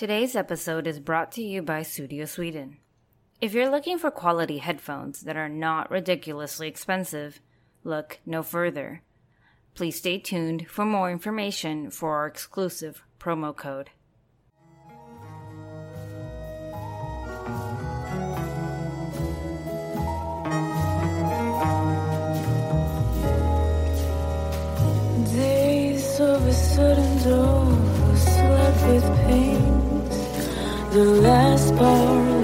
Today's episode is brought to you by Sudio Sweden. If you're looking for quality headphones that are not ridiculously expensive, look no further. Please stay tuned for more information for our exclusive promo code. Days of a sudden door The last bar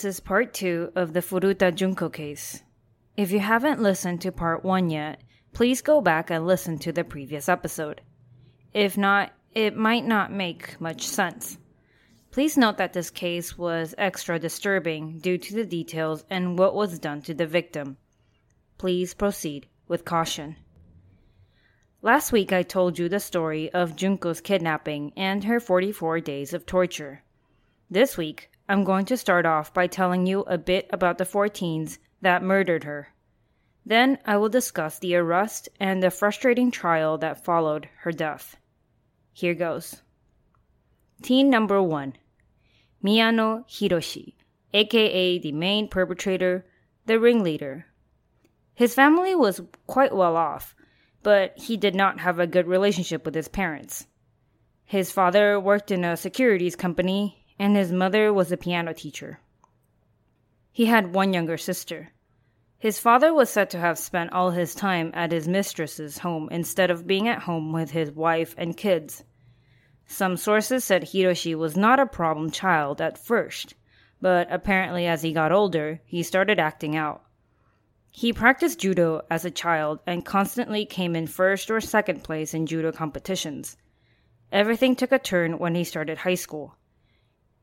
This is part two of the Furuta Junko case. If you haven't listened to part one yet, please go back and listen to the previous episode. If not, it might not make much sense. Please note that this case was extra disturbing due to the details and what was done to the victim. Please proceed with caution. Last week, I told you the story of Junko's kidnapping and her 44 days of torture. This week, I'm going to start off by telling you a bit about the 14s that murdered her. Then I will discuss the arrest and the frustrating trial that followed her death. Here goes. Teen number one Miyano Hiroshi, aka the main perpetrator, the ringleader. His family was quite well off, but he did not have a good relationship with his parents. His father worked in a securities company, and his mother was a piano teacher. He had one younger sister. His father was said to have spent all his time at his mistress's home instead of being at home with his wife and kids. Some sources said Hiroshi was not a problem child at first, but apparently as he got older, he started acting out. He practiced judo as a child and constantly came in first or second place in judo competitions. Everything took a turn when he started high school.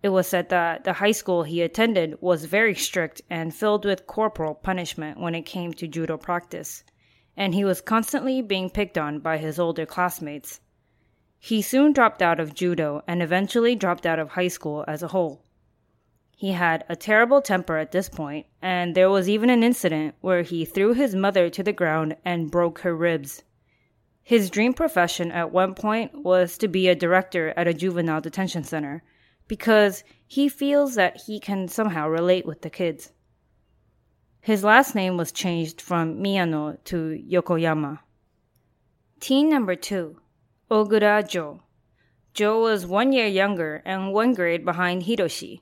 It was said that the high school he attended was very strict and filled with corporal punishment when it came to judo practice, and he was constantly being picked on by his older classmates. He soon dropped out of judo and eventually dropped out of high school as a whole. He had a terrible temper at this point, and there was even an incident where he threw his mother to the ground and broke her ribs. His dream profession at one point was to be a director at a juvenile detention center, because he feels that he can somehow relate with the kids. His last name was changed from Miyano to Yokoyama. Teen number two, Ogura Joe. Joe was one year younger and one grade behind Hiroshi.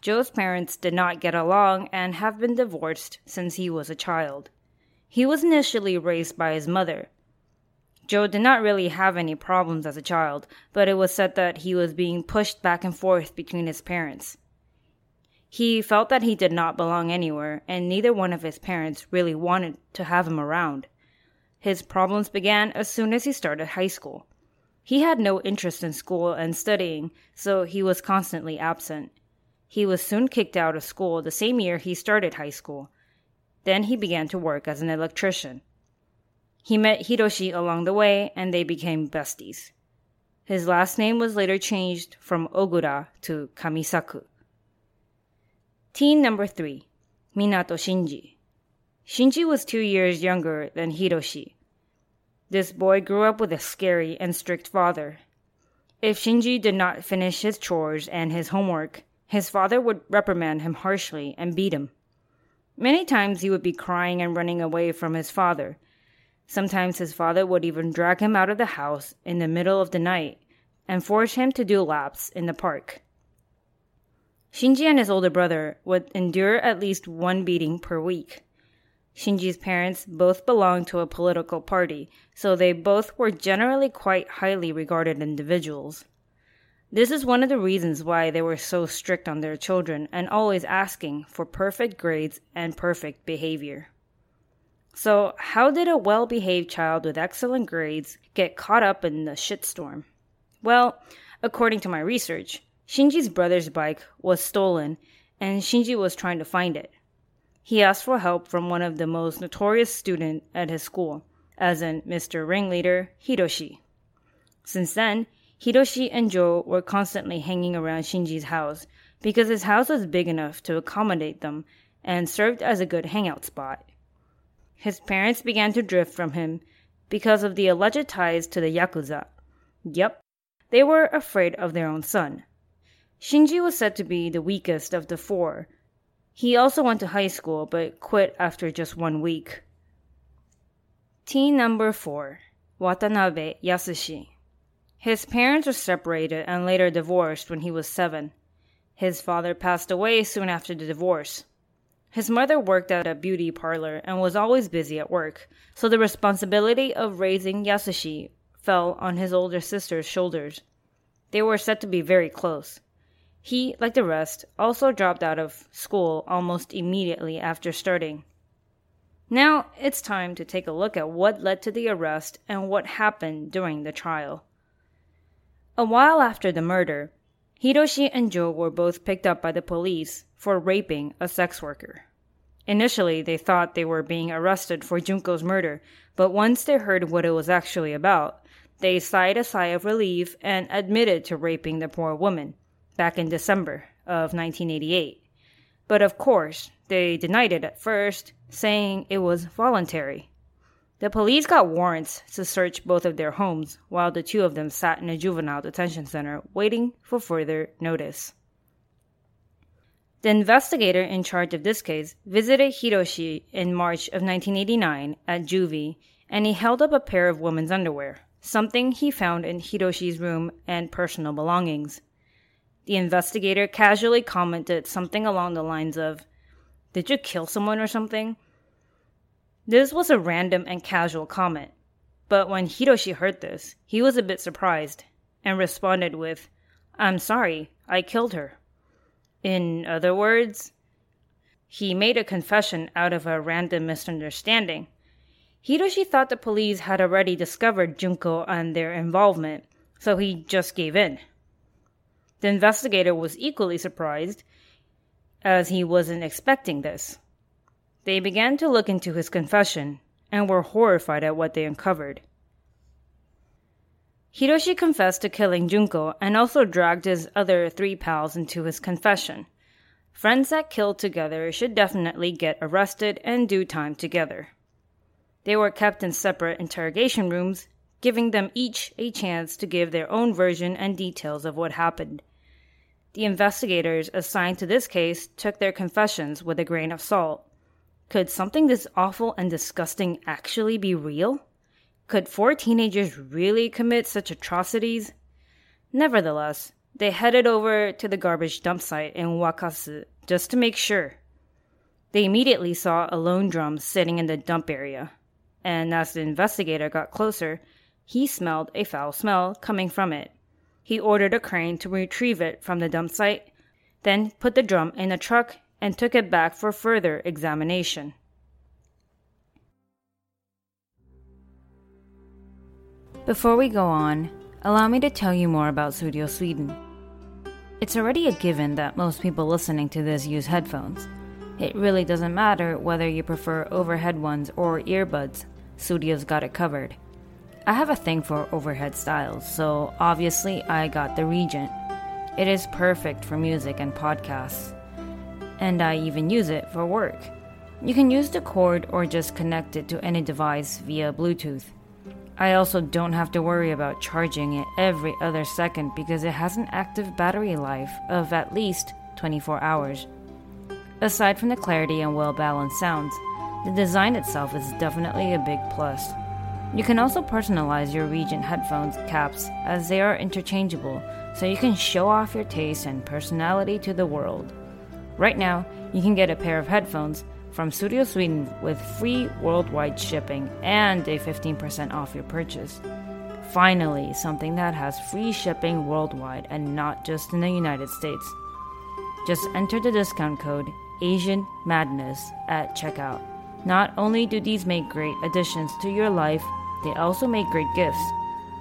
Joe's parents did not get along and have been divorced since he was a child. He was initially raised by his mother. Joe did not really have any problems as a child, but it was said that he was being pushed back and forth between his parents. He felt that he did not belong anywhere, and neither one of his parents really wanted to have him around. His problems began as soon as he started high school. He had no interest in school and studying, so he was constantly absent. He was soon kicked out of school the same year he started high school. Then he began to work as an electrician. He met Hiroshi along the way and they became besties. His last name was later changed from Ogura to Kamisaku. Teen number three, Minato Shinji. Shinji was two years younger than Hiroshi. This boy grew up with a scary and strict father. If Shinji did not finish his chores and his homework, his father would reprimand him harshly and beat him. Many times he would be crying and running away from his father. Sometimes his father would even drag him out of the house in the middle of the night and force him to do laps in the park. Shinji and his older brother would endure at least one beating per week. Shinji's parents both belonged to a political party, so they both were generally quite highly regarded individuals. This is one of the reasons why they were so strict on their children and always asking for perfect grades and perfect behavior. So, how did a well behaved child with excellent grades get caught up in the shitstorm? Well, according to my research, Shinji's brother's bike was stolen and Shinji was trying to find it. He asked for help from one of the most notorious students at his school, as in Mr. Ringleader Hiroshi. Since then, Hiroshi and Joe were constantly hanging around Shinji's house because his house was big enough to accommodate them and served as a good hangout spot. His parents began to drift from him because of the alleged ties to the Yakuza. Yep, they were afraid of their own son. Shinji was said to be the weakest of the four. He also went to high school but quit after just one week. Teen number 4 Watanabe Yasushi his parents were separated and later divorced when he was seven. His father passed away soon after the divorce. His mother worked at a beauty parlor and was always busy at work, so the responsibility of raising Yasushi fell on his older sister's shoulders. They were said to be very close. He, like the rest, also dropped out of school almost immediately after starting. Now it's time to take a look at what led to the arrest and what happened during the trial. A while after the murder, Hiroshi and Joe were both picked up by the police for raping a sex worker. Initially, they thought they were being arrested for Junko's murder, but once they heard what it was actually about, they sighed a sigh of relief and admitted to raping the poor woman back in December of 1988. But of course, they denied it at first, saying it was voluntary. The police got warrants to search both of their homes while the two of them sat in a juvenile detention center waiting for further notice. The investigator in charge of this case visited Hiroshi in March of 1989 at juvie and he held up a pair of women's underwear, something he found in Hiroshi's room and personal belongings. The investigator casually commented something along the lines of, Did you kill someone or something? This was a random and casual comment, but when Hiroshi heard this, he was a bit surprised and responded with, I'm sorry, I killed her. In other words, he made a confession out of a random misunderstanding. Hiroshi thought the police had already discovered Junko and their involvement, so he just gave in. The investigator was equally surprised, as he wasn't expecting this. They began to look into his confession and were horrified at what they uncovered. Hiroshi confessed to killing Junko and also dragged his other three pals into his confession. Friends that killed together should definitely get arrested and do time together. They were kept in separate interrogation rooms, giving them each a chance to give their own version and details of what happened. The investigators assigned to this case took their confessions with a grain of salt. Could something this awful and disgusting actually be real? Could four teenagers really commit such atrocities? Nevertheless, they headed over to the garbage dump site in Wakasu just to make sure. They immediately saw a lone drum sitting in the dump area, and as the investigator got closer, he smelled a foul smell coming from it. He ordered a crane to retrieve it from the dump site, then put the drum in a truck and took it back for further examination. Before we go on, allow me to tell you more about Sudio Sweden. It's already a given that most people listening to this use headphones. It really doesn't matter whether you prefer overhead ones or earbuds, Sudio's got it covered. I have a thing for overhead styles, so obviously I got the Regent. It is perfect for music and podcasts, and I even use it for work. You can use the cord or just connect it to any device via Bluetooth. I also don't have to worry about charging it every other second because it has an active battery life of at least 24 hours. Aside from the clarity and well balanced sounds, the design itself is definitely a big plus. You can also personalize your Regent headphones caps as they are interchangeable, so you can show off your taste and personality to the world. Right now, you can get a pair of headphones from Sudio Sweden with free worldwide shipping and a 15% off your purchase. Finally, something that has free shipping worldwide and not just in the United States. Just enter the discount code Asian Madness at checkout. Not only do these make great additions to your life, they also make great gifts.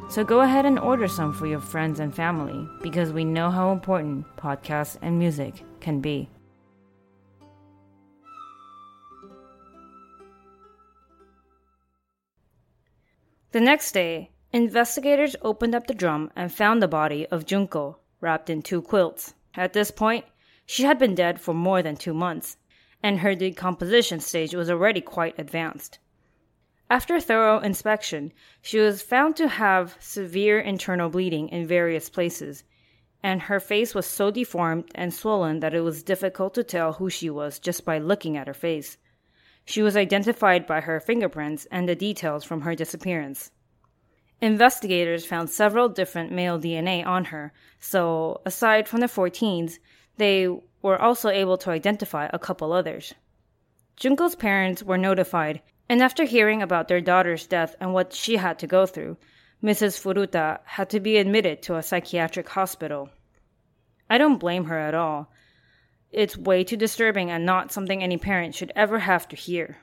So go ahead and order some for your friends and family because we know how important podcasts and music can be. The next day, investigators opened up the drum and found the body of Junko wrapped in two quilts. At this point, she had been dead for more than two months, and her decomposition stage was already quite advanced. After thorough inspection, she was found to have severe internal bleeding in various places, and her face was so deformed and swollen that it was difficult to tell who she was just by looking at her face. She was identified by her fingerprints and the details from her disappearance. Investigators found several different male DNA on her, so aside from the 14s, they were also able to identify a couple others. Junko's parents were notified, and after hearing about their daughter's death and what she had to go through, Mrs. Furuta had to be admitted to a psychiatric hospital. I don't blame her at all. It's way too disturbing and not something any parent should ever have to hear.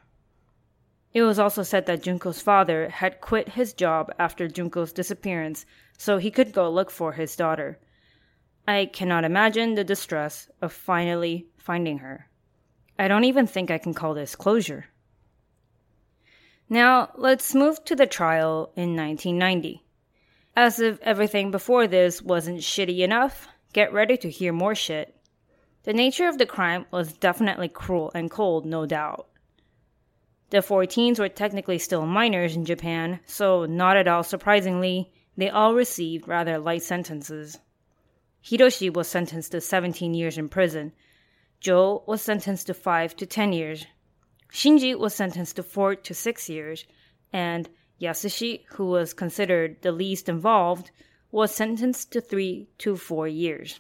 It was also said that Junko's father had quit his job after Junko's disappearance so he could go look for his daughter. I cannot imagine the distress of finally finding her. I don't even think I can call this closure. Now, let's move to the trial in 1990. As if everything before this wasn't shitty enough, get ready to hear more shit. The nature of the crime was definitely cruel and cold, no doubt. The 14s were technically still minors in Japan, so not at all surprisingly, they all received rather light sentences. Hiroshi was sentenced to 17 years in prison. Joe was sentenced to 5 to 10 years. Shinji was sentenced to 4 to 6 years. And Yasushi, who was considered the least involved, was sentenced to 3 to 4 years.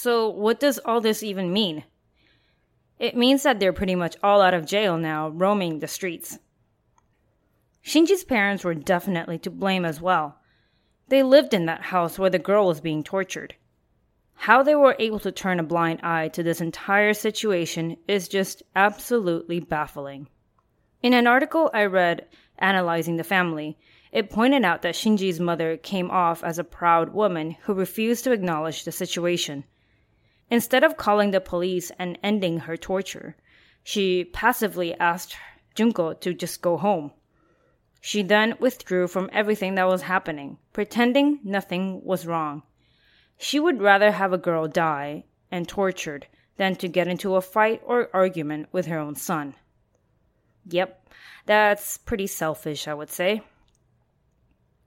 So, what does all this even mean? It means that they're pretty much all out of jail now, roaming the streets. Shinji's parents were definitely to blame as well. They lived in that house where the girl was being tortured. How they were able to turn a blind eye to this entire situation is just absolutely baffling. In an article I read analyzing the family, it pointed out that Shinji's mother came off as a proud woman who refused to acknowledge the situation. Instead of calling the police and ending her torture, she passively asked Junko to just go home. She then withdrew from everything that was happening, pretending nothing was wrong. She would rather have a girl die and tortured than to get into a fight or argument with her own son. Yep, that's pretty selfish, I would say.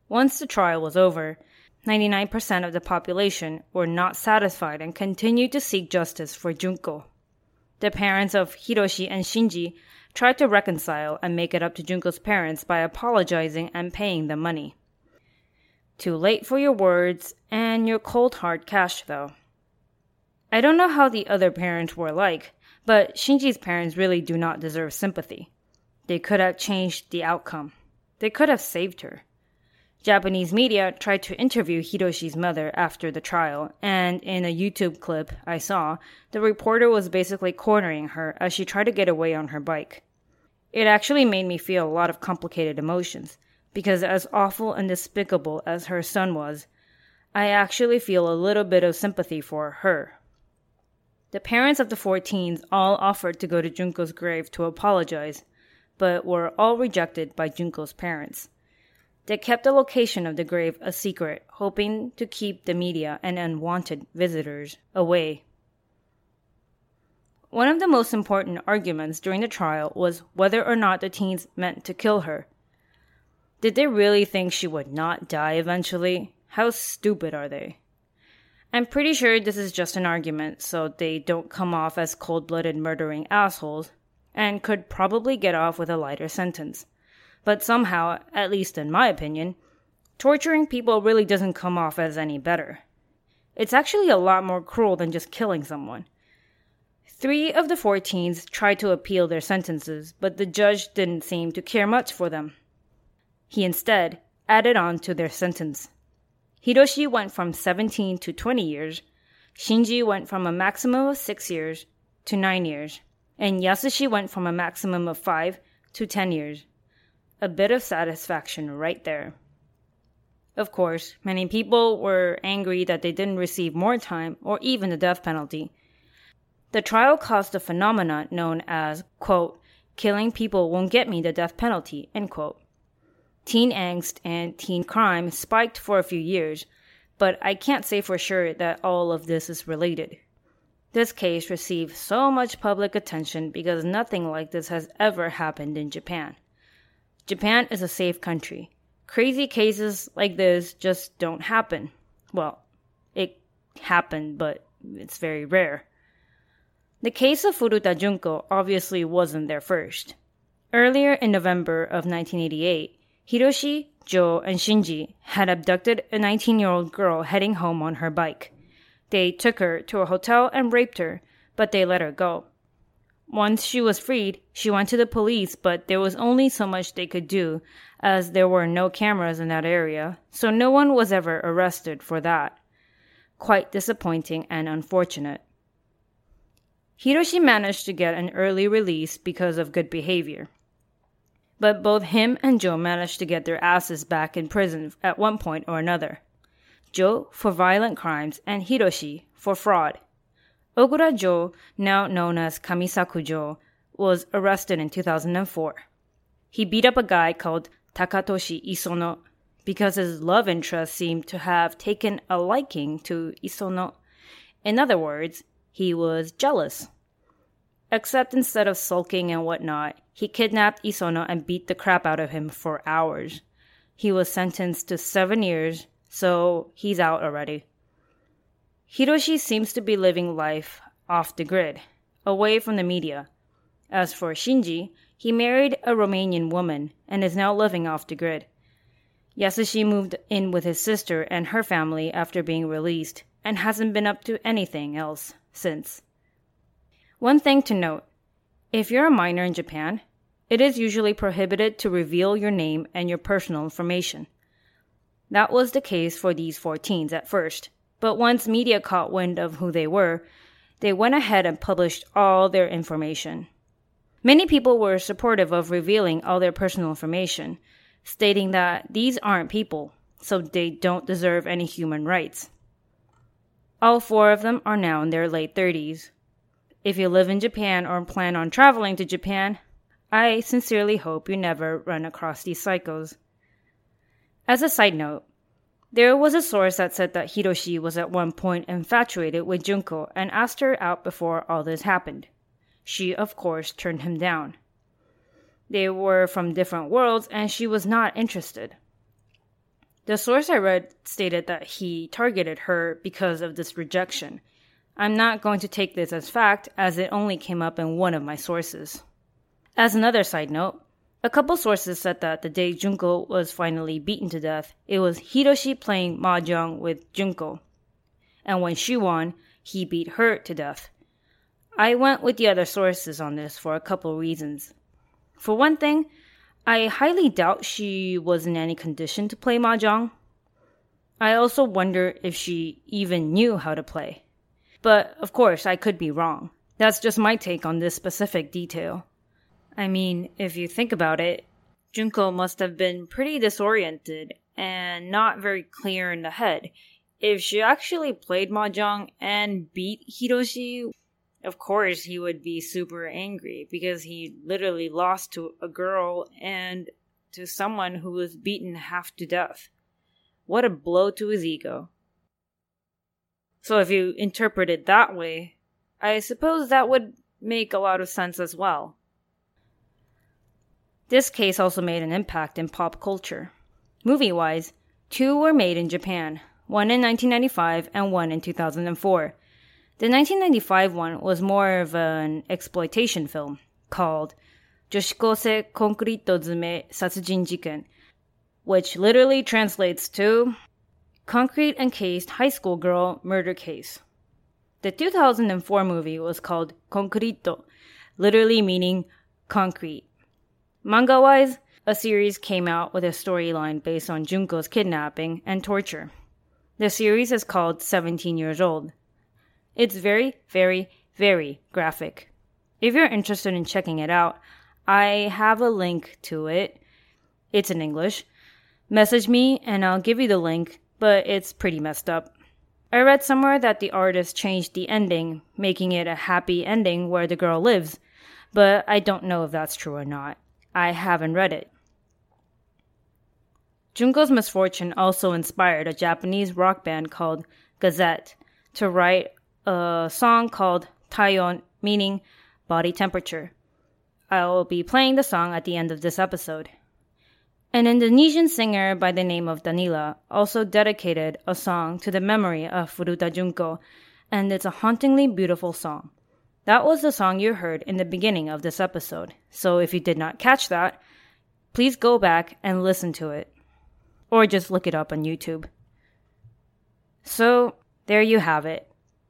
Once the trial was over, 99% of the population were not satisfied and continued to seek justice for Junko. The parents of Hiroshi and Shinji tried to reconcile and make it up to Junko's parents by apologizing and paying them money. Too late for your words and your cold hard cash, though. I don't know how the other parents were like, but Shinji's parents really do not deserve sympathy. They could have changed the outcome. They could have saved her. Japanese media tried to interview Hiroshi's mother after the trial, and in a YouTube clip I saw, the reporter was basically cornering her as she tried to get away on her bike. It actually made me feel a lot of complicated emotions, because as awful and despicable as her son was, I actually feel a little bit of sympathy for her. The parents of the four teens all offered to go to Junko's grave to apologize, but were all rejected by Junko's parents. They kept the location of the grave a secret, hoping to keep the media and unwanted visitors away. One of the most important arguments during the trial was whether or not the teens meant to kill her. Did they really think she would not die eventually? How stupid are they? I'm pretty sure this is just an argument so they don't come off as cold blooded murdering assholes and could probably get off with a lighter sentence. But somehow, at least in my opinion, torturing people really doesn't come off as any better. It's actually a lot more cruel than just killing someone. Three of the four teens tried to appeal their sentences, but the judge didn't seem to care much for them. He instead added on to their sentence. Hiroshi went from 17 to 20 years, Shinji went from a maximum of 6 years to 9 years, and Yasushi went from a maximum of 5 to 10 years. A bit of satisfaction right there. Of course, many people were angry that they didn't receive more time or even the death penalty. The trial caused a phenomenon known as, quote, killing people won't get me the death penalty, end quote. Teen angst and teen crime spiked for a few years, but I can't say for sure that all of this is related. This case received so much public attention because nothing like this has ever happened in Japan. Japan is a safe country. Crazy cases like this just don't happen. Well, it happened, but it's very rare. The case of Furuta Junko obviously wasn't their first. Earlier in November of 1988, Hiroshi, Joe, and Shinji had abducted a 19 year old girl heading home on her bike. They took her to a hotel and raped her, but they let her go. Once she was freed, she went to the police, but there was only so much they could do, as there were no cameras in that area, so no one was ever arrested for that. Quite disappointing and unfortunate. Hiroshi managed to get an early release because of good behavior. But both him and Joe managed to get their asses back in prison at one point or another. Joe for violent crimes and Hiroshi for fraud. Ogura Jo, now known as Kamisaku Jo, was arrested in 2004. He beat up a guy called Takatoshi Isono because his love interest seemed to have taken a liking to Isono. In other words, he was jealous. Except instead of sulking and whatnot, he kidnapped Isono and beat the crap out of him for hours. He was sentenced to seven years, so he's out already. Hiroshi seems to be living life off the grid, away from the media. As for Shinji, he married a Romanian woman and is now living off the grid. Yasushi moved in with his sister and her family after being released and hasn't been up to anything else since. One thing to note if you're a minor in Japan, it is usually prohibited to reveal your name and your personal information. That was the case for these four teens at first but once media caught wind of who they were, they went ahead and published all their information. Many people were supportive of revealing all their personal information, stating that these aren't people, so they don't deserve any human rights. All four of them are now in their late 30s. If you live in Japan or plan on traveling to Japan, I sincerely hope you never run across these psychos. As a side note, there was a source that said that Hiroshi was at one point infatuated with Junko and asked her out before all this happened. She, of course, turned him down. They were from different worlds and she was not interested. The source I read stated that he targeted her because of this rejection. I'm not going to take this as fact as it only came up in one of my sources. As another side note, a couple sources said that the day Junko was finally beaten to death, it was Hiroshi playing mahjong with Junko. And when she won, he beat her to death. I went with the other sources on this for a couple reasons. For one thing, I highly doubt she was in any condition to play mahjong. I also wonder if she even knew how to play. But of course, I could be wrong. That's just my take on this specific detail. I mean, if you think about it, Junko must have been pretty disoriented and not very clear in the head. If she actually played Mahjong and beat Hiroshi, of course he would be super angry because he literally lost to a girl and to someone who was beaten half to death. What a blow to his ego. So if you interpret it that way, I suppose that would make a lot of sense as well. This case also made an impact in pop culture. Movie wise, two were made in Japan, one in 1995 and one in 2004. The 1995 one was more of an exploitation film called Joshikose Concrete Zume Satsujin Jiken, which literally translates to Concrete Encased High School Girl Murder Case. The 2004 movie was called Concreto, literally meaning concrete. Manga wise, a series came out with a storyline based on Junko's kidnapping and torture. The series is called 17 Years Old. It's very, very, very graphic. If you're interested in checking it out, I have a link to it. It's in English. Message me and I'll give you the link, but it's pretty messed up. I read somewhere that the artist changed the ending, making it a happy ending where the girl lives, but I don't know if that's true or not. I haven't read it. Junko's misfortune also inspired a Japanese rock band called GazettE to write a song called Taion, meaning body temperature. I will be playing the song at the end of this episode. An Indonesian singer by the name of Danilla also dedicated a song to the memory of Furuta Junko, and it's a hauntingly beautiful song. That was the song you heard in the beginning of this episode, so if you did not catch that, please go back and listen to it. Or just look it up on YouTube. So, there you have it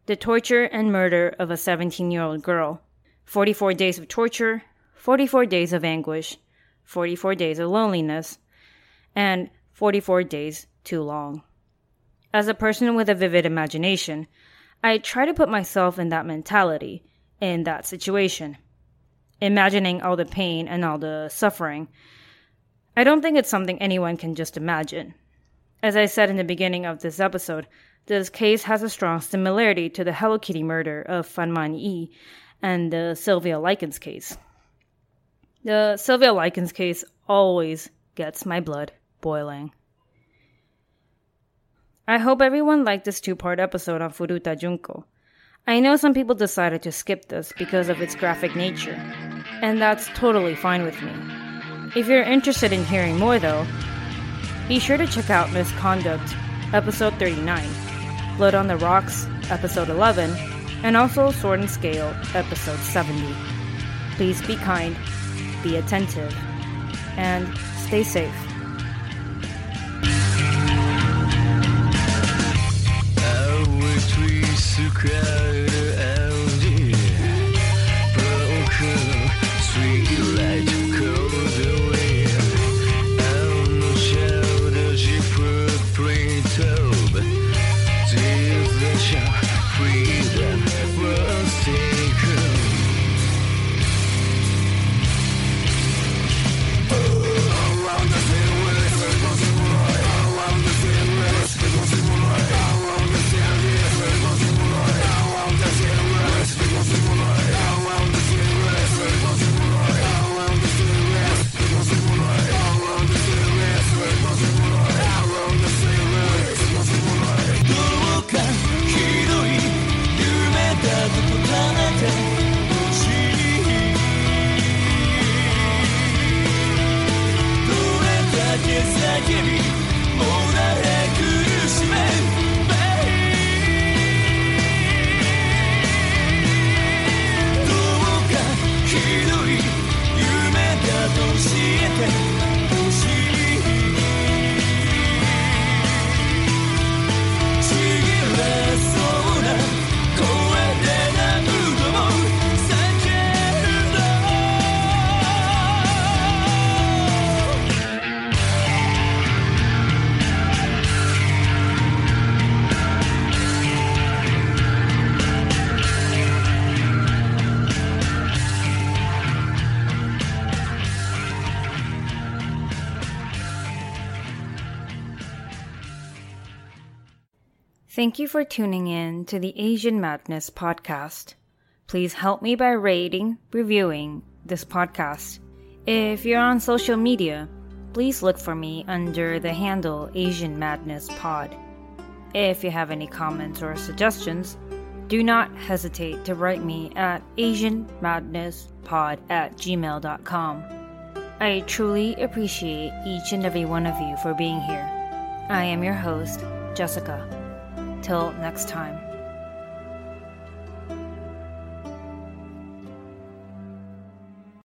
the torture and murder of a 17 year old girl. 44 days of torture, 44 days of anguish, 44 days of loneliness, and 44 days too long. As a person with a vivid imagination, I try to put myself in that mentality, in that situation, imagining all the pain and all the suffering. I don't think it's something anyone can just imagine. As I said in the beginning of this episode, this case has a strong similarity to the Hello Kitty murder of Fan Man Yi and the Sylvia Likens case. The Sylvia Likens case always gets my blood boiling. I hope everyone liked this two part episode on Furuta Junko. I know some people decided to skip this because of its graphic nature, and that's totally fine with me. If you're interested in hearing more, though, be sure to check out Misconduct, episode 39, Blood on the Rocks, episode 11, and also Sword and Scale, episode 70. Please be kind, be attentive, and stay safe. secret Thank you for tuning in to the Asian Madness podcast. Please help me by rating, reviewing this podcast. If you're on social media, please look for me under the handle Asian Madness Pod. If you have any comments or suggestions, do not hesitate to write me at asianmadnesspod at gmail.com. I truly appreciate each and every one of you for being here. I am your host, Jessica. Till next time.